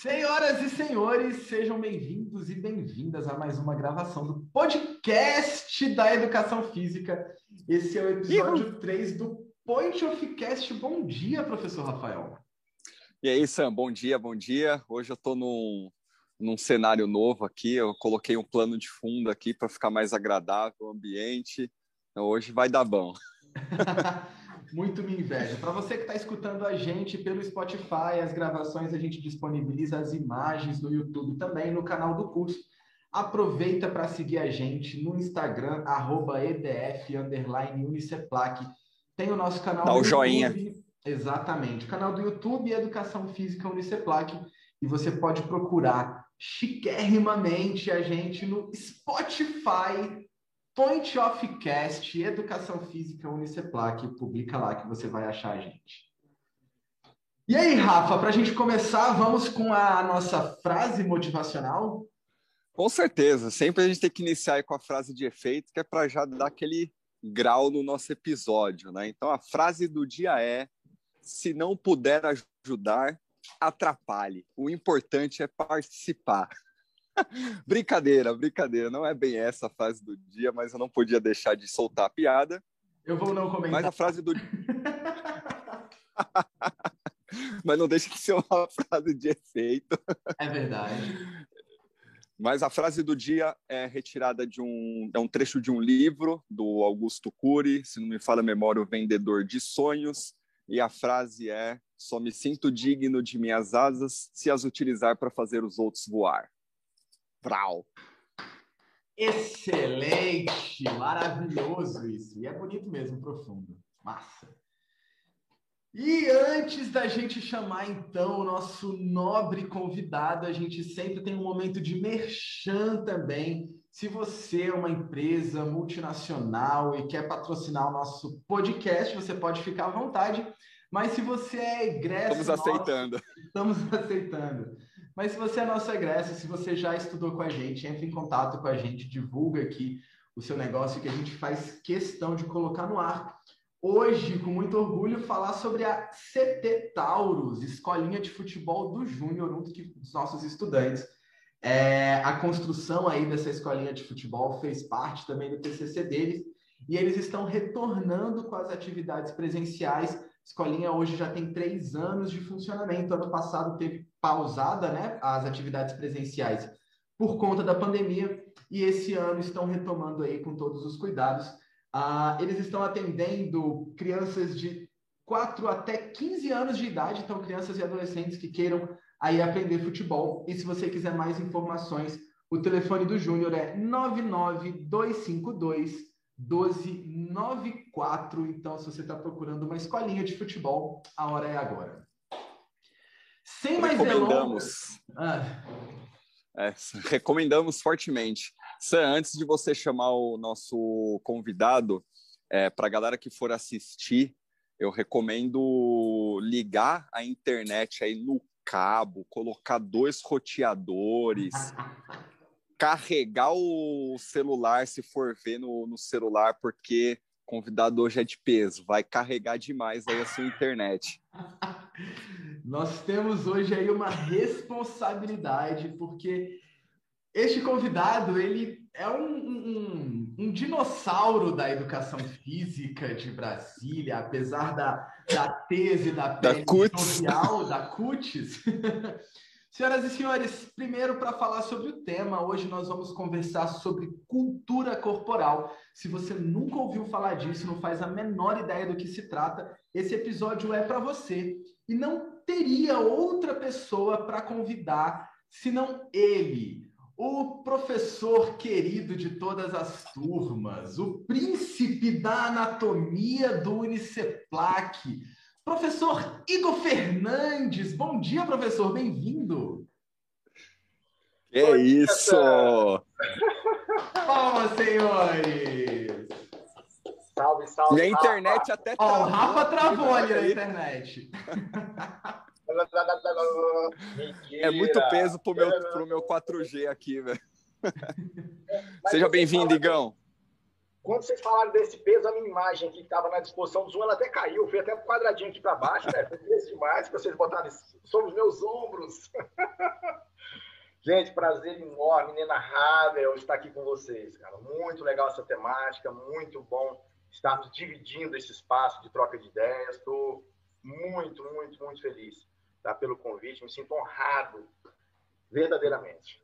Senhoras e senhores, sejam bem-vindos e bem-vindas a mais uma gravação do podcast da Educação Física. Esse é o episódio Ihu. 3 do Point of Cast. Bom dia, professor Rafael. E aí, Sam, bom dia, bom dia. Hoje eu estou num, num cenário novo aqui, eu coloquei um plano de fundo aqui para ficar mais agradável o ambiente. Então, hoje vai dar bom. Muito me inveja. Para você que está escutando a gente pelo Spotify, as gravações a gente disponibiliza as imagens no YouTube também, no canal do curso. Aproveita para seguir a gente no Instagram, arroba EDF, Uniceplac. Tem o nosso canal Dá o joinha. Exatamente. O canal do YouTube Educação Física Uniceplac. E você pode procurar chiquérrimamente a gente no Spotify Point of Cast, Educação Física Uniceplac, publica lá que você vai achar a gente. E aí, Rafa, para a gente começar, vamos com a nossa frase motivacional? Com certeza, sempre a gente tem que iniciar com a frase de efeito, que é para já dar aquele grau no nosso episódio, né? Então a frase do dia é: se não puder ajudar, atrapalhe. O importante é participar. brincadeira, brincadeira. Não é bem essa a frase do dia, mas eu não podia deixar de soltar a piada. Eu vou não comentar. Mas a frase do Mas não deixa de ser uma frase de efeito. É verdade. Mas a frase do dia é retirada de um, é um trecho de um livro do Augusto Cury, se não me falha a memória, O Vendedor de Sonhos. E a frase é: Só me sinto digno de minhas asas se as utilizar para fazer os outros voar. Vral. Excelente! Maravilhoso isso. E é bonito mesmo, profundo. Massa. E antes da gente chamar então o nosso nobre convidado, a gente sempre tem um momento de merchan também. Se você é uma empresa multinacional e quer patrocinar o nosso podcast, você pode ficar à vontade. Mas se você é egresso. Estamos nosso, aceitando. Estamos aceitando. Mas se você é nosso egresso, se você já estudou com a gente, entre em contato com a gente, divulga aqui o seu negócio que a gente faz questão de colocar no ar. Hoje, com muito orgulho, falar sobre a CT Taurus, escolinha de futebol do Júnior, um dos nossos estudantes. É, a construção aí dessa escolinha de futebol fez parte também do TCC deles e eles estão retornando com as atividades presenciais Escolinha hoje já tem três anos de funcionamento. Ano passado teve pausada né, as atividades presenciais por conta da pandemia e esse ano estão retomando aí com todos os cuidados. Ah, eles estão atendendo crianças de 4 até 15 anos de idade, então crianças e adolescentes que queiram aí aprender futebol. E se você quiser mais informações, o telefone do Júnior é 99252 1294. Então, se você está procurando uma escolinha de futebol, a hora é agora. Sem mais delongas. Ah. É, recomendamos fortemente. Sam, antes de você chamar o nosso convidado, é, para a galera que for assistir, eu recomendo ligar a internet aí no cabo, colocar dois roteadores, carregar o celular, se for ver no, no celular, porque convidado hoje é de peso, vai carregar demais aí a sua internet. Nós temos hoje aí uma responsabilidade, porque este convidado, ele é um, um, um dinossauro da educação física de Brasília, apesar da, da tese da da social, da CUTES. Senhoras e senhores, primeiro para falar sobre o tema, hoje nós vamos conversar sobre cultura corporal. Se você nunca ouviu falar disso, não faz a menor ideia do que se trata, esse episódio é para você. E não teria outra pessoa para convidar senão ele, o professor querido de todas as turmas, o príncipe da anatomia do Uniceplac Professor Igor Fernandes, bom dia, professor, bem-vindo. Que é isso! Palmas, senhores! Salve, salve. Minha internet até travou. Ó, o Rafa travou ali na internet. é muito peso pro meu, pro meu 4G aqui, velho. Seja bem-vindo, Igão. Quando vocês falaram desse peso, a minha imagem que estava na disposição do Zoom, ela até caiu, fui até um quadradinho aqui para baixo, né? Foi peso demais que vocês botaram sobre os meus ombros. Gente, prazer enorme, inenarrável estar aqui com vocês, cara. Muito legal essa temática, muito bom estarmos dividindo esse espaço de troca de ideias. Estou muito, muito, muito feliz tá, pelo convite. Me sinto honrado, verdadeiramente.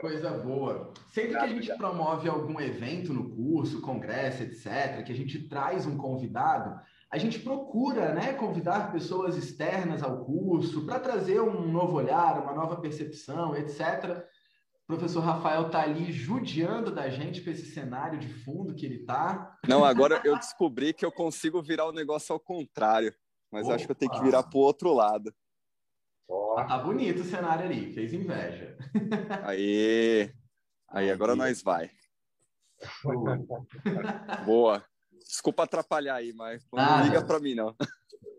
Coisa boa. Sempre que a gente promove algum evento no curso, congresso, etc., que a gente traz um convidado, a gente procura né, convidar pessoas externas ao curso para trazer um novo olhar, uma nova percepção, etc. O professor Rafael está ali judiando da gente com esse cenário de fundo que ele está. Não, agora eu descobri que eu consigo virar o negócio ao contrário, mas acho que eu tenho que virar para o outro lado. Oh. tá bonito o cenário ali, fez inveja. Aí, aí agora nós vai. Boa. Desculpa atrapalhar aí, mas não liga para mim não.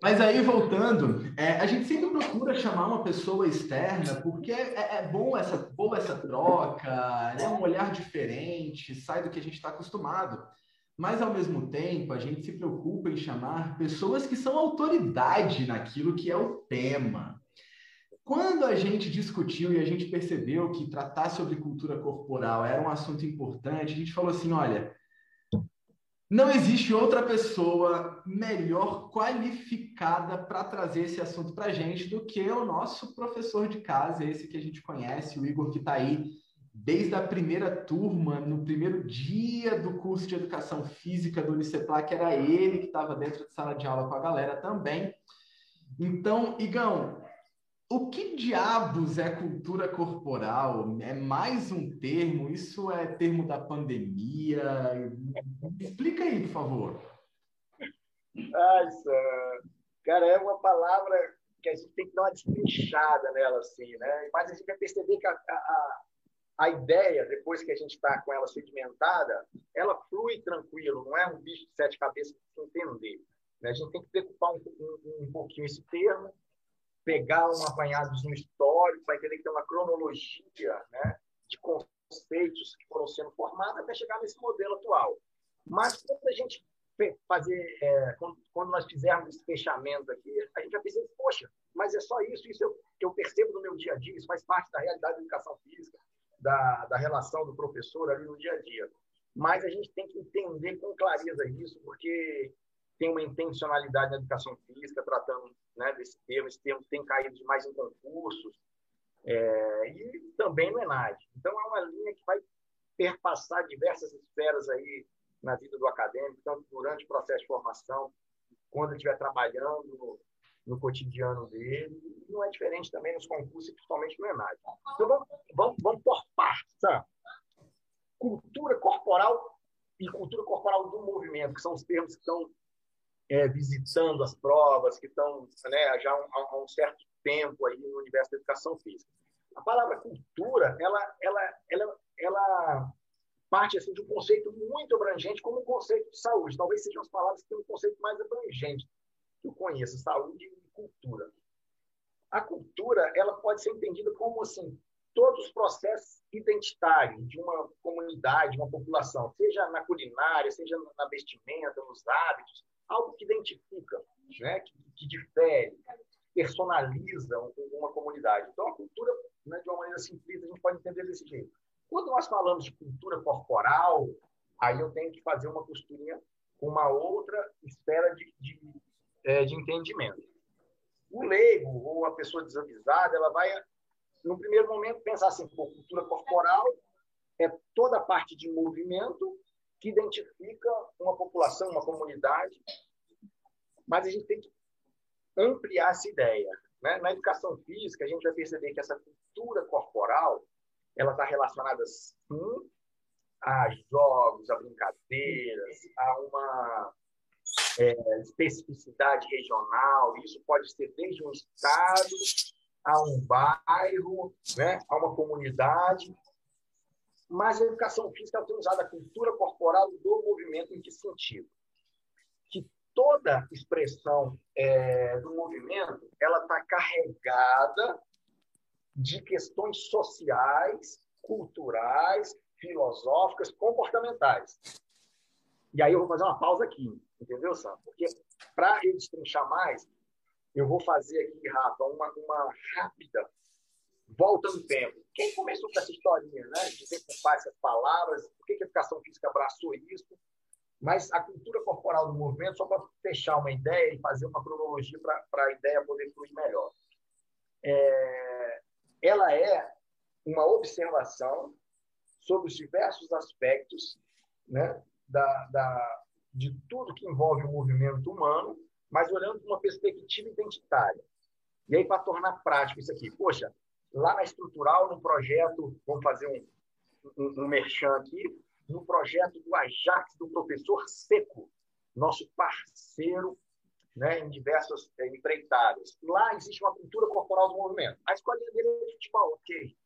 Mas aí, voltando, é, a gente sempre procura chamar uma pessoa externa, porque é, é, é bom essa, boa essa troca, né? um olhar diferente, sai do que a gente está acostumado. Mas, ao mesmo tempo, a gente se preocupa em chamar pessoas que são autoridade naquilo que é o tema. Quando a gente discutiu e a gente percebeu que tratar sobre cultura corporal era um assunto importante, a gente falou assim: olha, não existe outra pessoa melhor qualificada para trazer esse assunto para a gente do que o nosso professor de casa, esse que a gente conhece, o Igor, que está aí desde a primeira turma, no primeiro dia do curso de Educação Física do que era ele que estava dentro de sala de aula com a galera também. Então, Igão, o que diabos é cultura corporal? É mais um termo? Isso é termo da pandemia? Explica aí, por favor. Ai, cara, é uma palavra que a gente tem que dar uma destrinchada nela, assim, né? Mas a gente vai perceber que a, a, a ideia, depois que a gente está com ela sedimentada, ela flui tranquilo, não é um bicho de sete cabeças para entender. Né? A gente tem que preocupar um, um, um pouquinho esse termo, pegar um apanhadozinho histórico para entender que tem uma cronologia né, de conceitos que foram sendo formados até chegar nesse modelo atual. Mas quando a gente fazer, é, quando, quando, nós fizermos esse fechamento aqui, a gente vai pensar, poxa, mas é só isso, isso eu, eu percebo no meu dia a dia, isso faz parte da realidade da educação física, da, da relação do professor ali no dia a dia. Mas a gente tem que entender com clareza isso, porque tem uma intencionalidade na educação física, tratando né, desse termo. Esse termo tem caído demais em concursos é, e também no ENAD. Então, é uma linha que vai perpassar diversas esferas aí na vida do acadêmico, tanto durante o processo de formação, quando ele estiver trabalhando no, no cotidiano dele. E não é diferente também nos concursos, principalmente no ENAD. Então, vamos, vamos, vamos por partes. Tá? Cultura corporal e cultura corporal do movimento, que são os termos que estão é, visitando as provas, que estão né, já há, há um certo tempo aí no universo da educação física. A palavra cultura, ela, ela, ela, ela parte assim, de um conceito muito abrangente, como o conceito de saúde. Talvez sejam as palavras que têm um conceito mais abrangente que eu conheço, saúde e cultura. A cultura ela pode ser entendida como assim todos os processos identitários de uma comunidade, de uma população, seja na culinária, seja na vestimenta, nos hábitos, algo que identifica, né, que, que difere, personaliza uma comunidade. Então, a cultura, né, de uma maneira simplista, a gente pode entender desse jeito. Quando nós falamos de cultura corporal, aí eu tenho que fazer uma costurinha com uma outra esfera de, de, é, de entendimento. O leigo ou a pessoa desavisada, ela vai, no primeiro momento, pensar assim: pô, cultura corporal é toda a parte de movimento que identifica uma população, uma comunidade, mas a gente tem que ampliar essa ideia. Né? Na educação física, a gente vai perceber que essa cultura corporal ela está relacionada, sim, a jogos, a brincadeiras, a uma é, especificidade regional. Isso pode ser desde um estado a um bairro, né, a uma comunidade. Mas a educação física tem usado a cultura corporal do movimento em que sentido? Que toda expressão é, do movimento ela está carregada de questões sociais, culturais, filosóficas, comportamentais. E aí eu vou fazer uma pausa aqui, entendeu, Sam? Porque para eu destrinchar mais, eu vou fazer aqui, Rafa, uma, uma rápida volta no tempo. Quem começou com essa historinha, né? De decupar essas palavras, por que a educação física abraçou isso? Mas a cultura corporal do movimento, só para fechar uma ideia e fazer uma cronologia para a ideia poder fluir melhor. É, ela é uma observação sobre os diversos aspectos né, da, da, de tudo que envolve o movimento humano, mas olhando com uma perspectiva identitária. E aí, para tornar prático isso aqui, poxa, lá na estrutural, no projeto, vamos fazer um, um, um merchan aqui, no projeto do Ajax, do professor Seco, nosso parceiro né, em diversas é, empreitadas. Lá existe uma cultura corporal do movimento. A escolinha dele é de futebol, ok.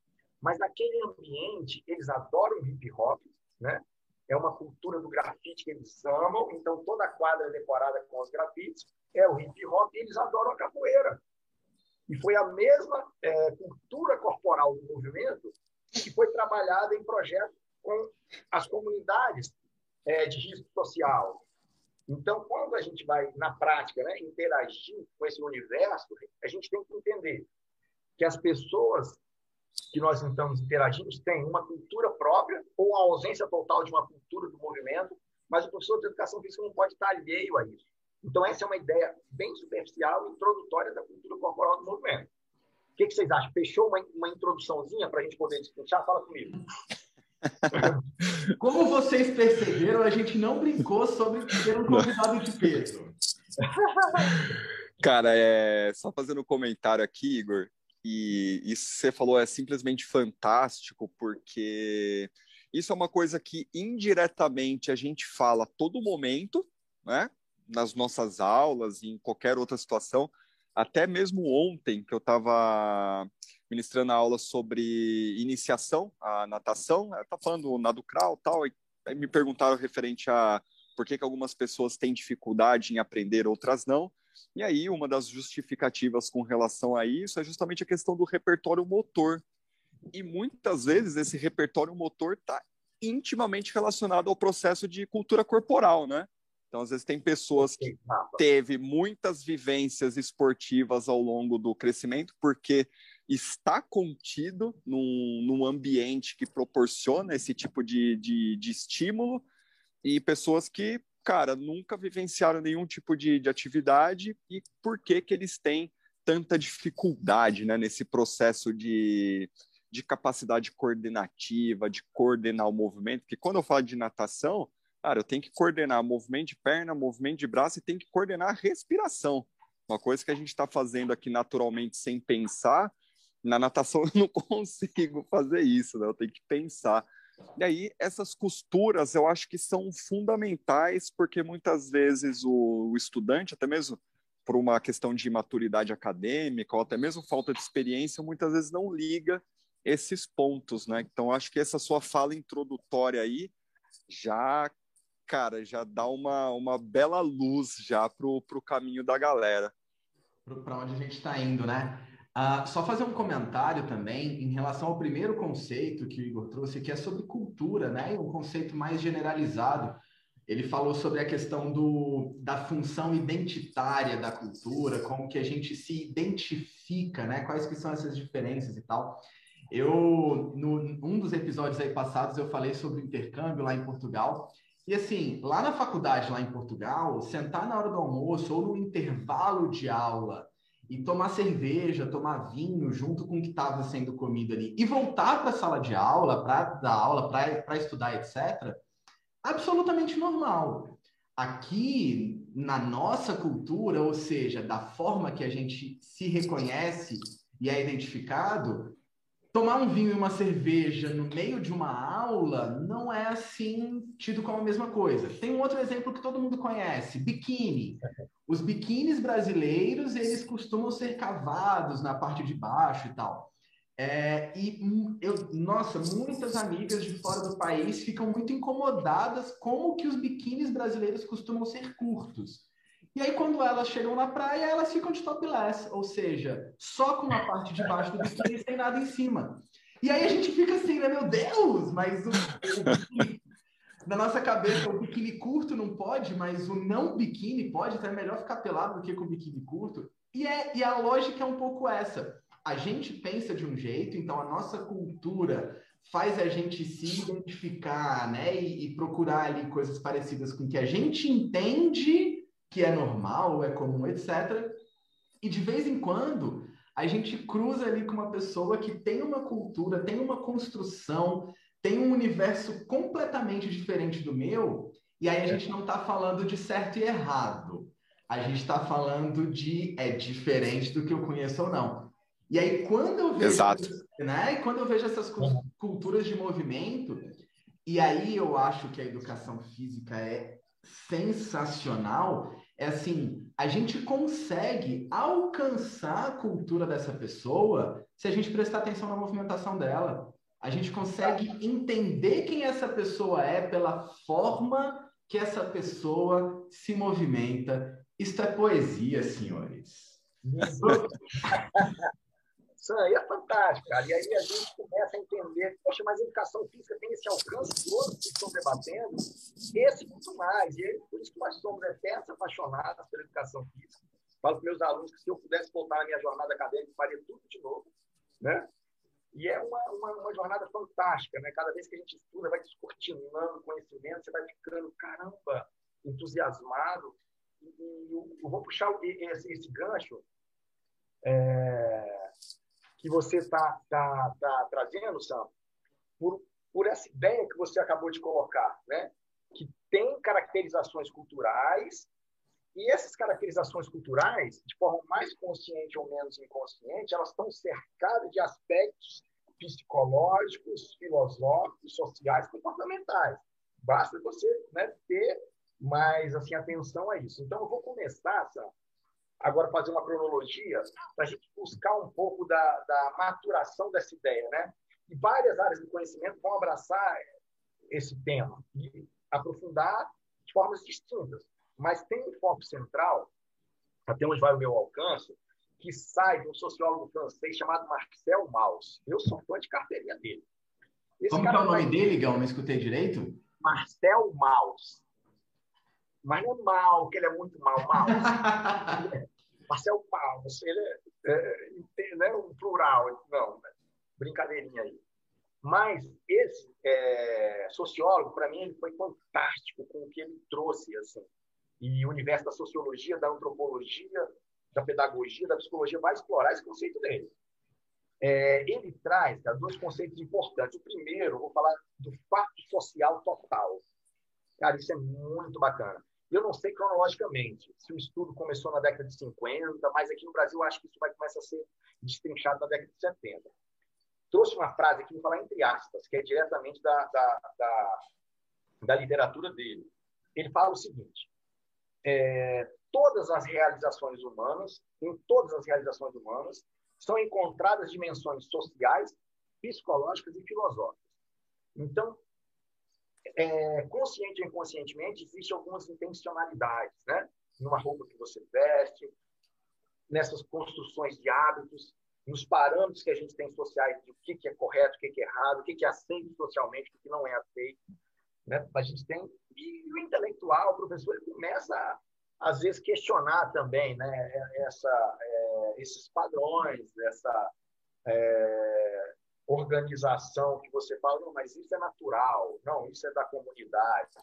Mas naquele ambiente, eles adoram hip hop, né? É uma cultura do grafite que eles amam, então toda a quadra é decorada com os grafites, é o hip hop e eles adoram a capoeira. E foi a mesma é, cultura corporal do movimento que foi trabalhada em projetos com as comunidades é, de risco social. Então, quando a gente vai, na prática, né, interagir com esse universo, a gente tem que entender que as pessoas que nós estamos interagindo têm uma cultura própria ou a ausência total de uma cultura do movimento, mas o professor de educação física não pode estar alheio a isso. Então, essa é uma ideia bem superficial e introdutória da cultura corporal do movimento. O que, que vocês acham? Fechou uma, uma introduçãozinha para a gente poder discutir? Fala comigo. Como vocês perceberam, a gente não brincou sobre ter um convidado de peso. Cara, é... só fazendo um comentário aqui, Igor, e isso que você falou é simplesmente fantástico, porque isso é uma coisa que indiretamente a gente fala a todo momento, né? Nas nossas aulas, em qualquer outra situação. Até mesmo ontem, que eu estava ministrando a aula sobre iniciação à natação, estava falando nado crawl tal, e me perguntaram referente a por que, que algumas pessoas têm dificuldade em aprender, outras não. E aí, uma das justificativas com relação a isso é justamente a questão do repertório motor. E muitas vezes esse repertório motor está intimamente relacionado ao processo de cultura corporal, né? Então, às vezes, tem pessoas que teve muitas vivências esportivas ao longo do crescimento, porque está contido num, num ambiente que proporciona esse tipo de, de, de, estímulo, e pessoas que, cara, nunca vivenciaram nenhum tipo de, de atividade, e por que, que eles têm tanta dificuldade né, nesse processo de, de capacidade coordenativa, de coordenar o movimento, que quando eu falo de natação, Cara, eu tenho que coordenar movimento de perna, movimento de braço e tenho que coordenar a respiração. Uma coisa que a gente está fazendo aqui naturalmente sem pensar, na natação eu não consigo fazer isso, né? Eu tenho que pensar. E aí, essas costuras eu acho que são fundamentais, porque muitas vezes o, o estudante, até mesmo por uma questão de maturidade acadêmica, ou até mesmo falta de experiência, muitas vezes não liga esses pontos, né? Então, acho que essa sua fala introdutória aí já cara, já dá uma, uma bela luz já pro, pro caminho da galera. Para onde a gente está indo, né? Uh, só fazer um comentário também em relação ao primeiro conceito que o Igor trouxe, que é sobre cultura, né? Um conceito mais generalizado. Ele falou sobre a questão do, da função identitária da cultura, como que a gente se identifica, né? Quais que são essas diferenças e tal. Eu, no um dos episódios aí passados, eu falei sobre o intercâmbio lá em Portugal e assim, lá na faculdade, lá em Portugal, sentar na hora do almoço ou no intervalo de aula e tomar cerveja, tomar vinho junto com o que estava sendo comido ali e voltar para a sala de aula, para dar aula, para estudar, etc., absolutamente normal. Aqui, na nossa cultura, ou seja, da forma que a gente se reconhece e é identificado, tomar um vinho e uma cerveja no meio de uma aula não é assim tido como a mesma coisa. Tem um outro exemplo que todo mundo conhece, biquíni. Os biquínis brasileiros, eles costumam ser cavados na parte de baixo e tal. É, e eu, nossa, muitas amigas de fora do país ficam muito incomodadas como que os biquínis brasileiros costumam ser curtos. E aí, quando elas chegam na praia, elas ficam de topless, ou seja, só com a parte de baixo do biquíni sem nada em cima. E aí a gente fica assim, né? Meu Deus, mas o, o na nossa cabeça, o biquíni curto não pode, mas o não biquíni pode, então é melhor ficar pelado do que com o biquíni curto. E, é, e a lógica é um pouco essa. a gente pensa de um jeito, então a nossa cultura faz a gente se identificar, né, e, e procurar ali coisas parecidas com o que a gente entende que é normal, é comum, etc. E de vez em quando a gente cruza ali com uma pessoa que tem uma cultura, tem uma construção, tem um universo completamente diferente do meu, e aí a gente não está falando de certo e errado. A gente está falando de é diferente do que eu conheço ou não. E aí, quando eu vejo, Exato. Né, e quando eu vejo essas culturas de movimento, e aí eu acho que a educação física é sensacional, é assim, a gente consegue alcançar a cultura dessa pessoa se a gente prestar atenção na movimentação dela. A gente consegue entender quem essa pessoa é pela forma que essa pessoa se movimenta. Isto é poesia, senhores. Aí é fantástico, cara. E aí a gente começa a entender, poxa, mas a educação física tem esse alcance todo que estão debatendo, esse muito mais. E aí, por isso que nós somos eternos apaixonados pela educação física. Falo para meus alunos que se eu pudesse voltar na minha jornada acadêmica, faria tudo de novo, né? E é uma, uma, uma, jornada fantástica, né? Cada vez que a gente estuda, vai descortinando conhecimento, você vai ficando, caramba, entusiasmado. E eu, eu, vou puxar esse, esse gancho é, que você está tá, tá trazendo, Sam, por, por essa ideia que você acabou de colocar, né? Que tem caracterizações culturais e essas caracterizações culturais, de forma mais consciente ou menos inconsciente, elas estão cercadas de aspectos psicológicos, filosóficos, sociais, comportamentais. Basta você né, ter mais assim atenção a isso. Então, eu vou começar, Sam, agora fazer uma cronologia para a gente buscar um pouco da, da maturação dessa ideia, né? E várias áreas do conhecimento vão abraçar esse tema e aprofundar de formas distintas mas tem um foco central, até onde vai o meu alcance, que sai de um sociólogo francês chamado Marcel Mauss. Eu sou fã de carteirinha dele. Esse Como é o nome dele, Gão? Não escutei direito? Marcel Mauss. Mas não é mal, que ele é muito mal. Mauss. Marcel Mauss. Ele é, é, é, um plural. Não, brincadeirinha aí. Mas esse é, sociólogo, para mim, ele foi fantástico com o que ele trouxe. assim e o universo da sociologia, da antropologia, da pedagogia, da psicologia vai explorar esse conceito dele. É, ele traz cara, dois conceitos importantes. O primeiro, vou falar do fato social total. Cara, isso é muito bacana. Eu não sei cronologicamente se o estudo começou na década de 50, mas aqui no Brasil acho que isso vai começar a ser destrinchado na década de 70. Trouxe uma frase aqui, vou falar entre aspas, que é diretamente da, da, da, da literatura dele. Ele fala o seguinte: é, todas as realizações humanas, em todas as realizações humanas, são encontradas dimensões sociais, psicológicas e filosóficas. Então, é, consciente ou inconscientemente, existem algumas intencionalidades, né? Numa roupa que você veste, nessas construções de hábitos, nos parâmetros que a gente tem sociais de o que, que é correto, o que, que é errado, o que, que é aceito socialmente, o que não é aceito. Né? A gente tem e o intelectual, o professor, ele começa a, às vezes questionar também, né? Essa, é, esses padrões, essa é, organização que você fala, não, mas isso é natural, não, isso é da comunidade.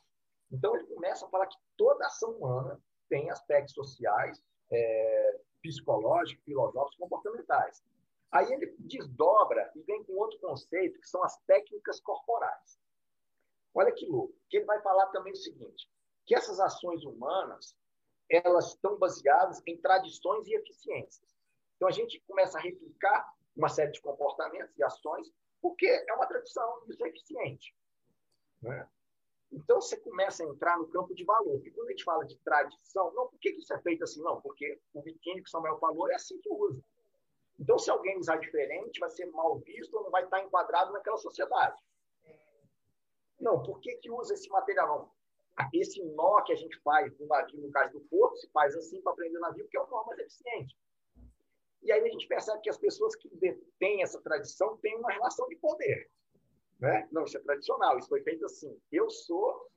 Então ele começa a falar que toda ação humana tem aspectos sociais, é, psicológicos, filosóficos, comportamentais. Aí ele desdobra e vem com outro conceito, que são as técnicas corporais. Olha que louco. Que ele vai falar também o seguinte, que essas ações humanas, elas estão baseadas em tradições e eficiências. Então a gente começa a replicar uma série de comportamentos e ações porque é uma tradição isso é eficiente. Né? Então você começa a entrar no campo de valor. E quando a gente fala de tradição, não, por que isso é feito assim? Não, porque o biquíni que Samuel falou é assim que usa. Então, se alguém usar diferente, vai ser mal visto ou não vai estar enquadrado naquela sociedade. Não, por que, que usa esse material? Não. Esse nó que a gente faz no navio, no caso do porto, se faz assim para prender o navio, porque é o nó mais eficiente. E aí a gente percebe que as pessoas que têm essa tradição têm uma relação de poder. Né? Não, isso é tradicional, isso foi feito assim. Eu sou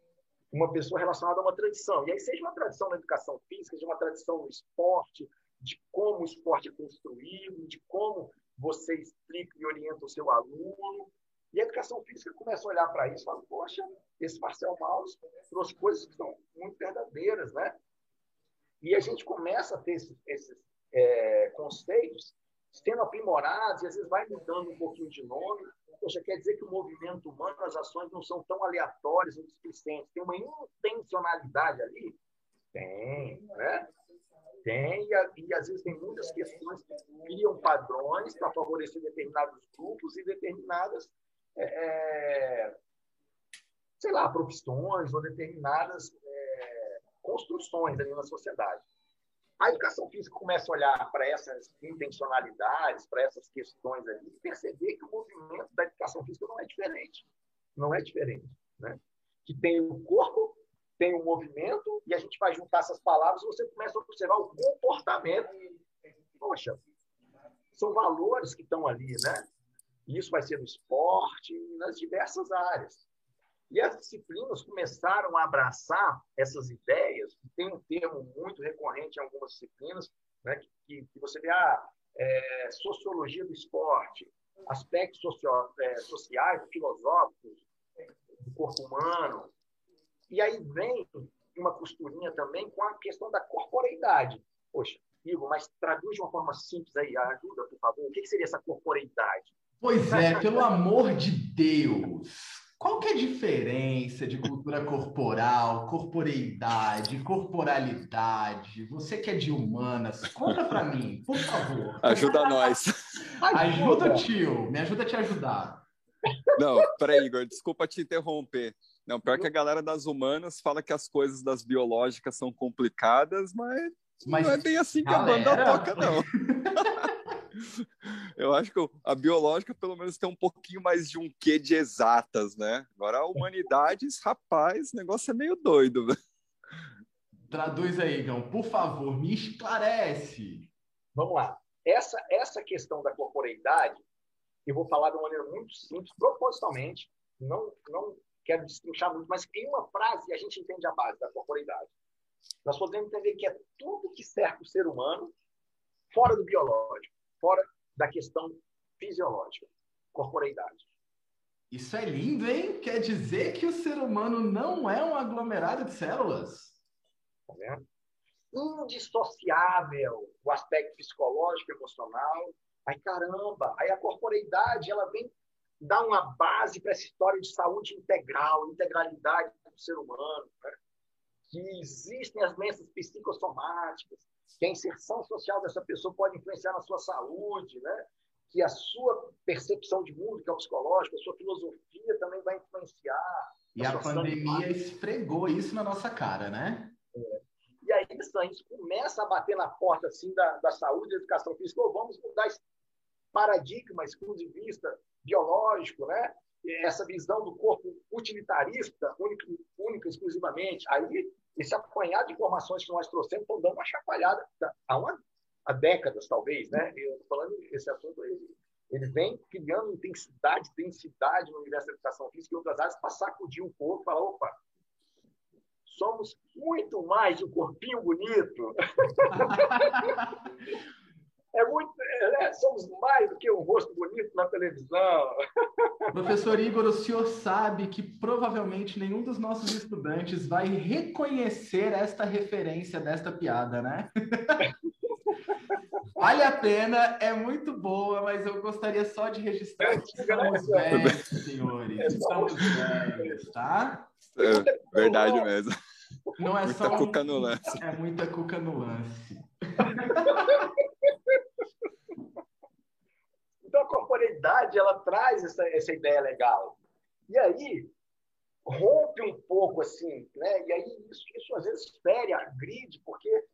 uma pessoa relacionada a uma tradição. E aí, seja uma tradição na educação física, seja uma tradição no esporte, de como o esporte é construído, de como você explica e orienta o seu aluno. E a educação física começa a olhar para isso e fala, poxa, esse Marcel Maus trouxe coisas que são muito verdadeiras, né? E a gente começa a ter esses, esses é, conceitos sendo aprimorados e às vezes vai mudando um pouquinho de nome. Poxa, quer dizer que o movimento humano, as ações não são tão aleatórias e displicentes. Tem uma intencionalidade ali? Tem, né? Tem, e, e às vezes tem muitas questões que criam padrões para favorecer determinados grupos e determinadas, é, é, sei lá, profissões ou determinadas é, construções ali na sociedade. A educação física começa a olhar para essas intencionalidades, para essas questões ali, e perceber que o movimento da educação física não é diferente. Não é diferente. Né? Que tem o corpo tem um movimento, e a gente vai juntar essas palavras, você começa a observar o comportamento. Poxa, são valores que estão ali, né? E isso vai ser no esporte, nas diversas áreas. E as disciplinas começaram a abraçar essas ideias, que tem um termo muito recorrente em algumas disciplinas, né? que, que você vê a ah, é, sociologia do esporte, aspectos socio, é, sociais, filosóficos do corpo humano, e aí vem uma costurinha também com a questão da corporeidade. Poxa, Igor, mas traduz de uma forma simples aí, ajuda, por favor. O que seria essa corporeidade? Pois é, pelo amor de Deus. Qual que é a diferença de cultura corporal, corporeidade, corporalidade? Você que é de humanas, conta para mim, por favor. Ajuda nós. Ajuda, tio. Me ajuda a te ajudar. Não, peraí, Igor, desculpa te interromper. Não, pior que a galera das humanas fala que as coisas das biológicas são complicadas, mas, mas não é bem assim que galera... a banda toca, não. Eu acho que a biológica, pelo menos, tem um pouquinho mais de um quê de exatas, né? Agora, a humanidades, rapaz, o negócio é meio doido. Traduz aí, Gão, por favor, me esclarece. Vamos lá. Essa, essa questão da corporeidade, eu vou falar de uma maneira muito simples, propositalmente, não, não quero destrinchar muito, mas em uma frase a gente entende a base da corporeidade. Nós podemos entender que é tudo que cerca o ser humano fora do biológico, fora da questão fisiológica, corporeidade. Isso é lindo, hein? Quer dizer que o ser humano não é um aglomerado de células? Tá vendo? Indissociável o aspecto psicológico, emocional. Ai, caramba! Aí a corporeidade, ela vem dá uma base para essa história de saúde integral, integralidade do ser humano, né? Que existem as doenças psicossomáticas, que a inserção social dessa pessoa pode influenciar na sua saúde, né? que a sua percepção de mundo, que é o psicológico, a sua filosofia também vai influenciar. E a pandemia esfregou isso na nossa cara, né? É. E aí, a gente começa a bater na porta assim, da, da saúde e educação física, ou vamos mudar esse paradigma exclusivista biológico, né? Essa visão do corpo utilitarista, única, exclusivamente. Aí, esse apanhado de informações que nós trouxemos estão dando uma chacoalhada há, uma, há décadas, talvez. Né? Eu falando esse assunto, ele, ele vem criando intensidade, densidade no universo da educação física e outras áreas para sacudir um pouco e falar, opa, somos muito mais um corpinho bonito. é muito, é, né? Somos mais do que um rosto bonito na televisão. Professor Igor, o senhor sabe que provavelmente nenhum dos nossos estudantes vai reconhecer esta referência desta piada, né? Vale a pena, é muito boa, mas eu gostaria só de registrar é, que estamos velhos, senhores. É estamos velhos, tá? É, verdade mesmo. Não é muita só um... cuca no lance. É muita cuca no lance. A corporeidade, ela traz essa, essa ideia legal. E aí, rompe um pouco, assim, né? E aí, isso, isso às vezes fere, agride, porque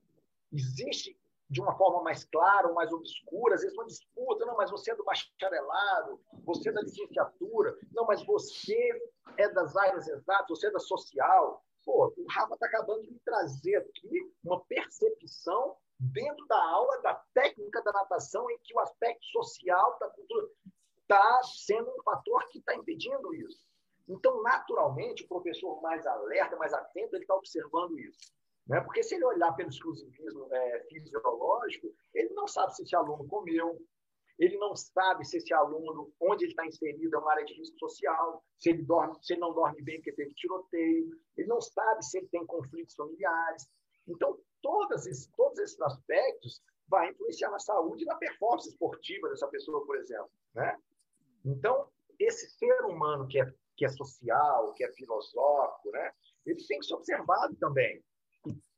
existe de uma forma mais clara ou mais obscura, às vezes uma disputa, não, mas você é do bacharelado, você é da licenciatura, não, mas você é das áreas exatas, você é da social. Pô, o Rafa está acabando de me trazer aqui uma percepção dentro da aula da técnica da natação, em que o aspecto social da cultura está sendo um fator que está impedindo isso. Então, naturalmente, o professor mais alerta, mais atento, ele está observando isso. Né? Porque se ele olhar pelo exclusivismo é, fisiológico, ele não sabe se esse aluno comeu, ele não sabe se esse aluno, onde ele está inserido, é uma área de risco social, se ele, dorme, se ele não dorme bem porque teve tiroteio, ele não sabe se ele tem conflitos familiares. Então, todos esses, todos esses aspectos vai influenciar na saúde e na performance esportiva dessa pessoa, por exemplo. Né? Então, esse ser humano que é, que é social, que é filosófico, né? ele tem que ser observado também.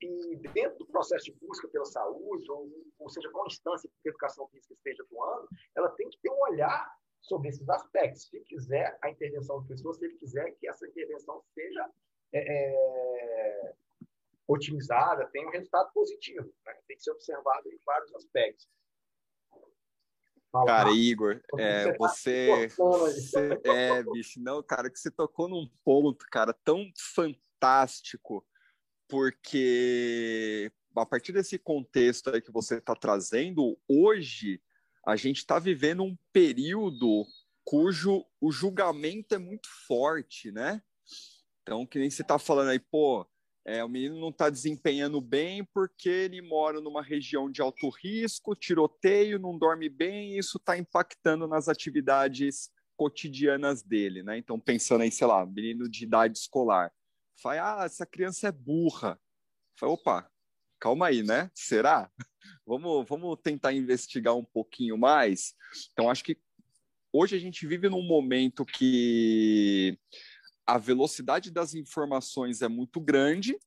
E, dentro do processo de busca pela saúde, ou, ou seja, qual instância que a educação física esteja atuando, ela tem que ter um olhar sobre esses aspectos. Se quiser a intervenção do pessoa, se ele quiser que essa intervenção seja é, é, otimizada, tenha um resultado positivo. Né? Tem que ser observado em vários aspectos. Cara, Igor, é, você, você é, bicho, não, cara, que você tocou num ponto, cara, tão fantástico porque a partir desse contexto aí que você está trazendo, hoje a gente está vivendo um período cujo o julgamento é muito forte, né? Então, que nem você está falando aí, pô, é, o menino não está desempenhando bem porque ele mora numa região de alto risco, tiroteio, não dorme bem, e isso está impactando nas atividades cotidianas dele, né? Então, pensando aí, sei lá, menino de idade escolar. Fala, ah, essa criança é burra. Fala, opa, calma aí, né? Será? Vamos, vamos tentar investigar um pouquinho mais. Então, acho que hoje a gente vive num momento que a velocidade das informações é muito grande,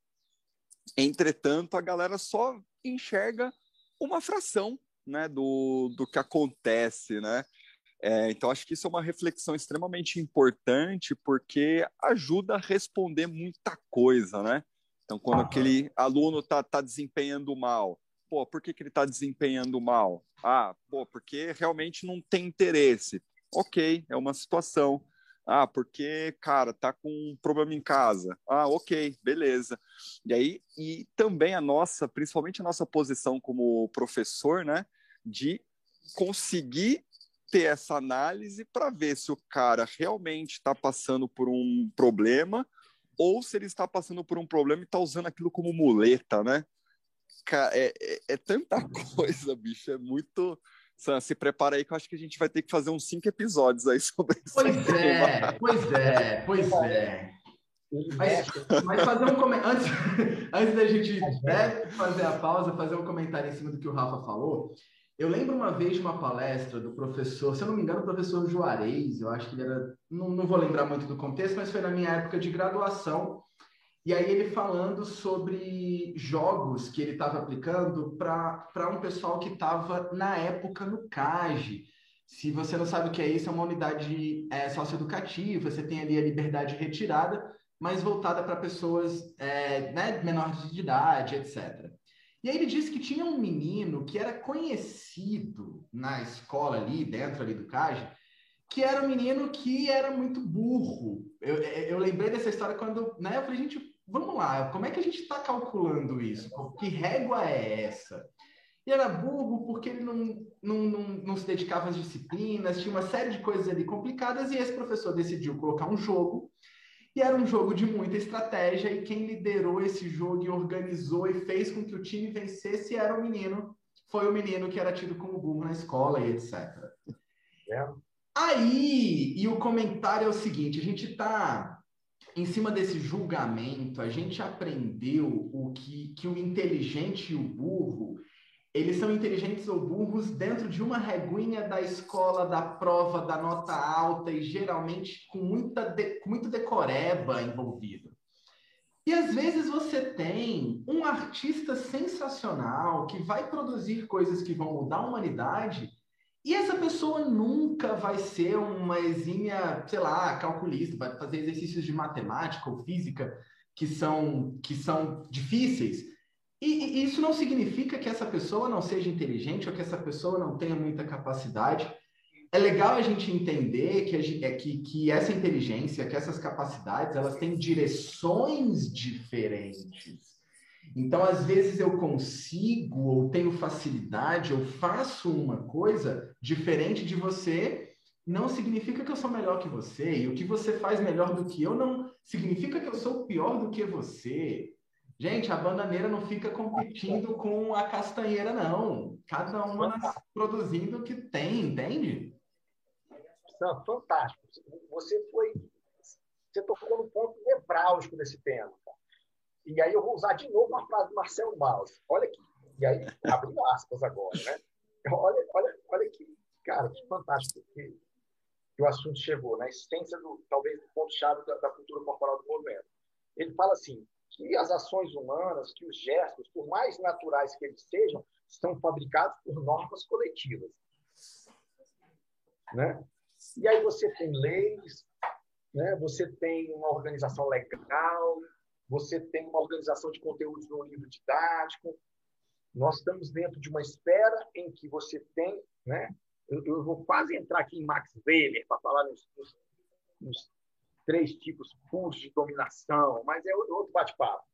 entretanto, a galera só enxerga uma fração né, do, do que acontece, né? É, então, acho que isso é uma reflexão extremamente importante, porque ajuda a responder muita coisa, né? Então, quando aquele aluno está tá desempenhando mal, pô, por que, que ele está desempenhando mal? Ah, pô, porque realmente não tem interesse. Ok, é uma situação. Ah, porque, cara, tá com um problema em casa. Ah, ok, beleza. E aí, e também a nossa, principalmente a nossa posição como professor, né, de conseguir ter essa análise para ver se o cara realmente está passando por um problema ou se ele está passando por um problema e está usando aquilo como muleta, né? É, é, é, tanta coisa, bicho, é muito. Se prepara aí que eu acho que a gente vai ter que fazer uns cinco episódios aí sobre isso. Pois é, pois é, pois é. Mas, mas fazer um comentário antes, antes da gente né, fazer a pausa, fazer um comentário em cima do que o Rafa falou. Eu lembro uma vez de uma palestra do professor, se eu não me engano, o professor Juarez, eu acho que ele era, não, não vou lembrar muito do contexto, mas foi na minha época de graduação. E aí ele falando sobre jogos que ele estava aplicando para um pessoal que estava na época no CAGE. Se você não sabe o que é isso, é uma unidade é, socioeducativa, você tem ali a liberdade retirada, mas voltada para pessoas é, né, menores de idade, etc. E aí ele disse que tinha um menino que era conhecido na escola ali, dentro ali do CAGE, que era um menino que era muito burro. Eu, eu lembrei dessa história quando, né, eu falei, gente, vamos lá, como é que a gente está calculando isso? Que régua é essa? E era burro porque ele não, não, não, não se dedicava às disciplinas, tinha uma série de coisas ali complicadas, e esse professor decidiu colocar um jogo e era um jogo de muita estratégia, e quem liderou esse jogo e organizou e fez com que o time vencesse era o menino, foi o menino que era tido como burro na escola e etc. É. Aí, e o comentário é o seguinte: a gente está em cima desse julgamento, a gente aprendeu o que, que o inteligente e o burro eles são inteligentes ou burros dentro de uma reguinha da escola, da prova, da nota alta e geralmente com, muita de, com muito decoreba envolvido. E às vezes você tem um artista sensacional que vai produzir coisas que vão mudar a humanidade e essa pessoa nunca vai ser uma exímia, sei lá, calculista, vai fazer exercícios de matemática ou física que são, que são difíceis e, e, isso não significa que essa pessoa não seja inteligente ou que essa pessoa não tenha muita capacidade. É legal a gente entender que, a, é, que, que essa inteligência, que essas capacidades, elas têm direções diferentes. Então, às vezes eu consigo ou tenho facilidade, ou faço uma coisa diferente de você, não significa que eu sou melhor que você. E o que você faz melhor do que eu não significa que eu sou pior do que você. Gente, a bananeira não fica competindo com a castanheira, não. Cada uma produzindo o que tem, entende? fantástico. Você foi. Você tocou no ponto nevrálgico desse tema. E aí eu vou usar de novo uma frase do Marcelo Maus. Olha aqui. E aí, abrindo aspas agora, né? Olha, olha, olha aqui. Cara, que fantástico que, que o assunto chegou, na essência, do, talvez, do ponto-chave da, da cultura corporal do movimento. Ele fala assim, que as ações humanas, que os gestos, por mais naturais que eles sejam, são fabricados por normas coletivas. Né? E aí você tem leis, né? você tem uma organização legal, você tem uma organização de conteúdos no livro didático. Nós estamos dentro de uma esfera em que você tem, né? eu, eu vou quase entrar aqui em Max Weber para falar nos, nos, nos, três tipos puros de dominação, mas é outro bate-papo.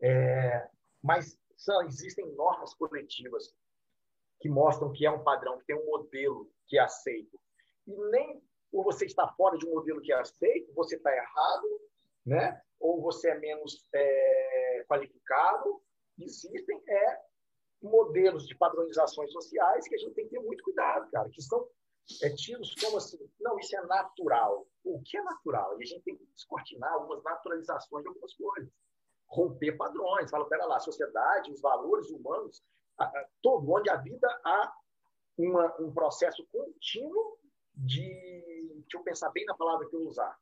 É, mas são, existem normas coletivas que mostram que é um padrão, que tem um modelo que é aceito. E nem por você estar fora de um modelo que é aceito, você está errado, né? Ou você é menos é, qualificado. Existem é, modelos de padronizações sociais que a gente tem que ter muito cuidado, cara, que são é, tidos como assim, não, isso é natural. O que é natural? E a gente tem que descortinar algumas naturalizações de algumas coisas. Romper padrões. Fala, pera lá, a sociedade, os valores humanos, a, a, todo, onde a vida há uma, um processo contínuo de. Deixa eu pensar bem na palavra que eu usar.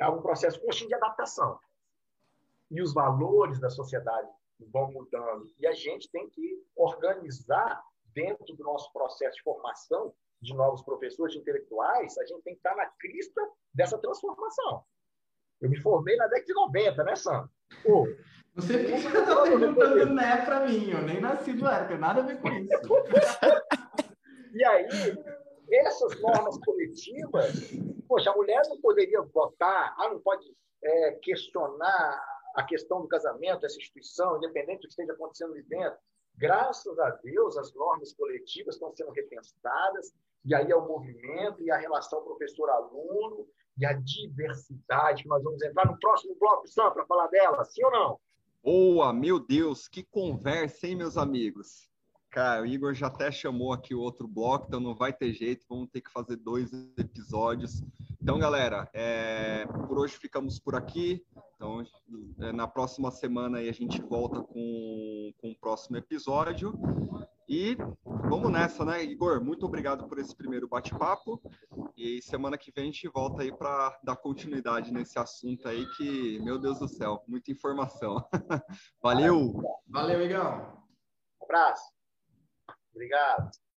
Há um processo contínuo de adaptação. E os valores da sociedade vão mudando. E a gente tem que organizar dentro do nosso processo de formação de novos professores, de intelectuais, a gente tem que estar na crista dessa transformação. Eu me formei na década de 90, né, Sam? Pô, você fica perguntando né para mim, eu nem nasci do época, nada a ver com isso. e aí, essas normas coletivas, poxa, a mulher não poderia votar, ah, não pode é, questionar a questão do casamento, essa instituição, independente do que esteja acontecendo ali dentro. Graças a Deus, as normas coletivas estão sendo repensadas, e aí é o movimento, e a relação professor-aluno, e a diversidade, que nós vamos entrar no próximo bloco, Sam, para falar dela, sim ou não? Boa, meu Deus, que conversa, hein, meus amigos? Cara, o Igor já até chamou aqui o outro bloco, então não vai ter jeito, vamos ter que fazer dois episódios. Então, galera, é, por hoje ficamos por aqui. Então, é, na próxima semana aí a gente volta com, com o próximo episódio. E vamos nessa, né, Igor? Muito obrigado por esse primeiro bate-papo. E semana que vem a gente volta aí para dar continuidade nesse assunto aí que, meu Deus do céu, muita informação. Valeu! Valeu, Igão! Um abraço! Obrigado.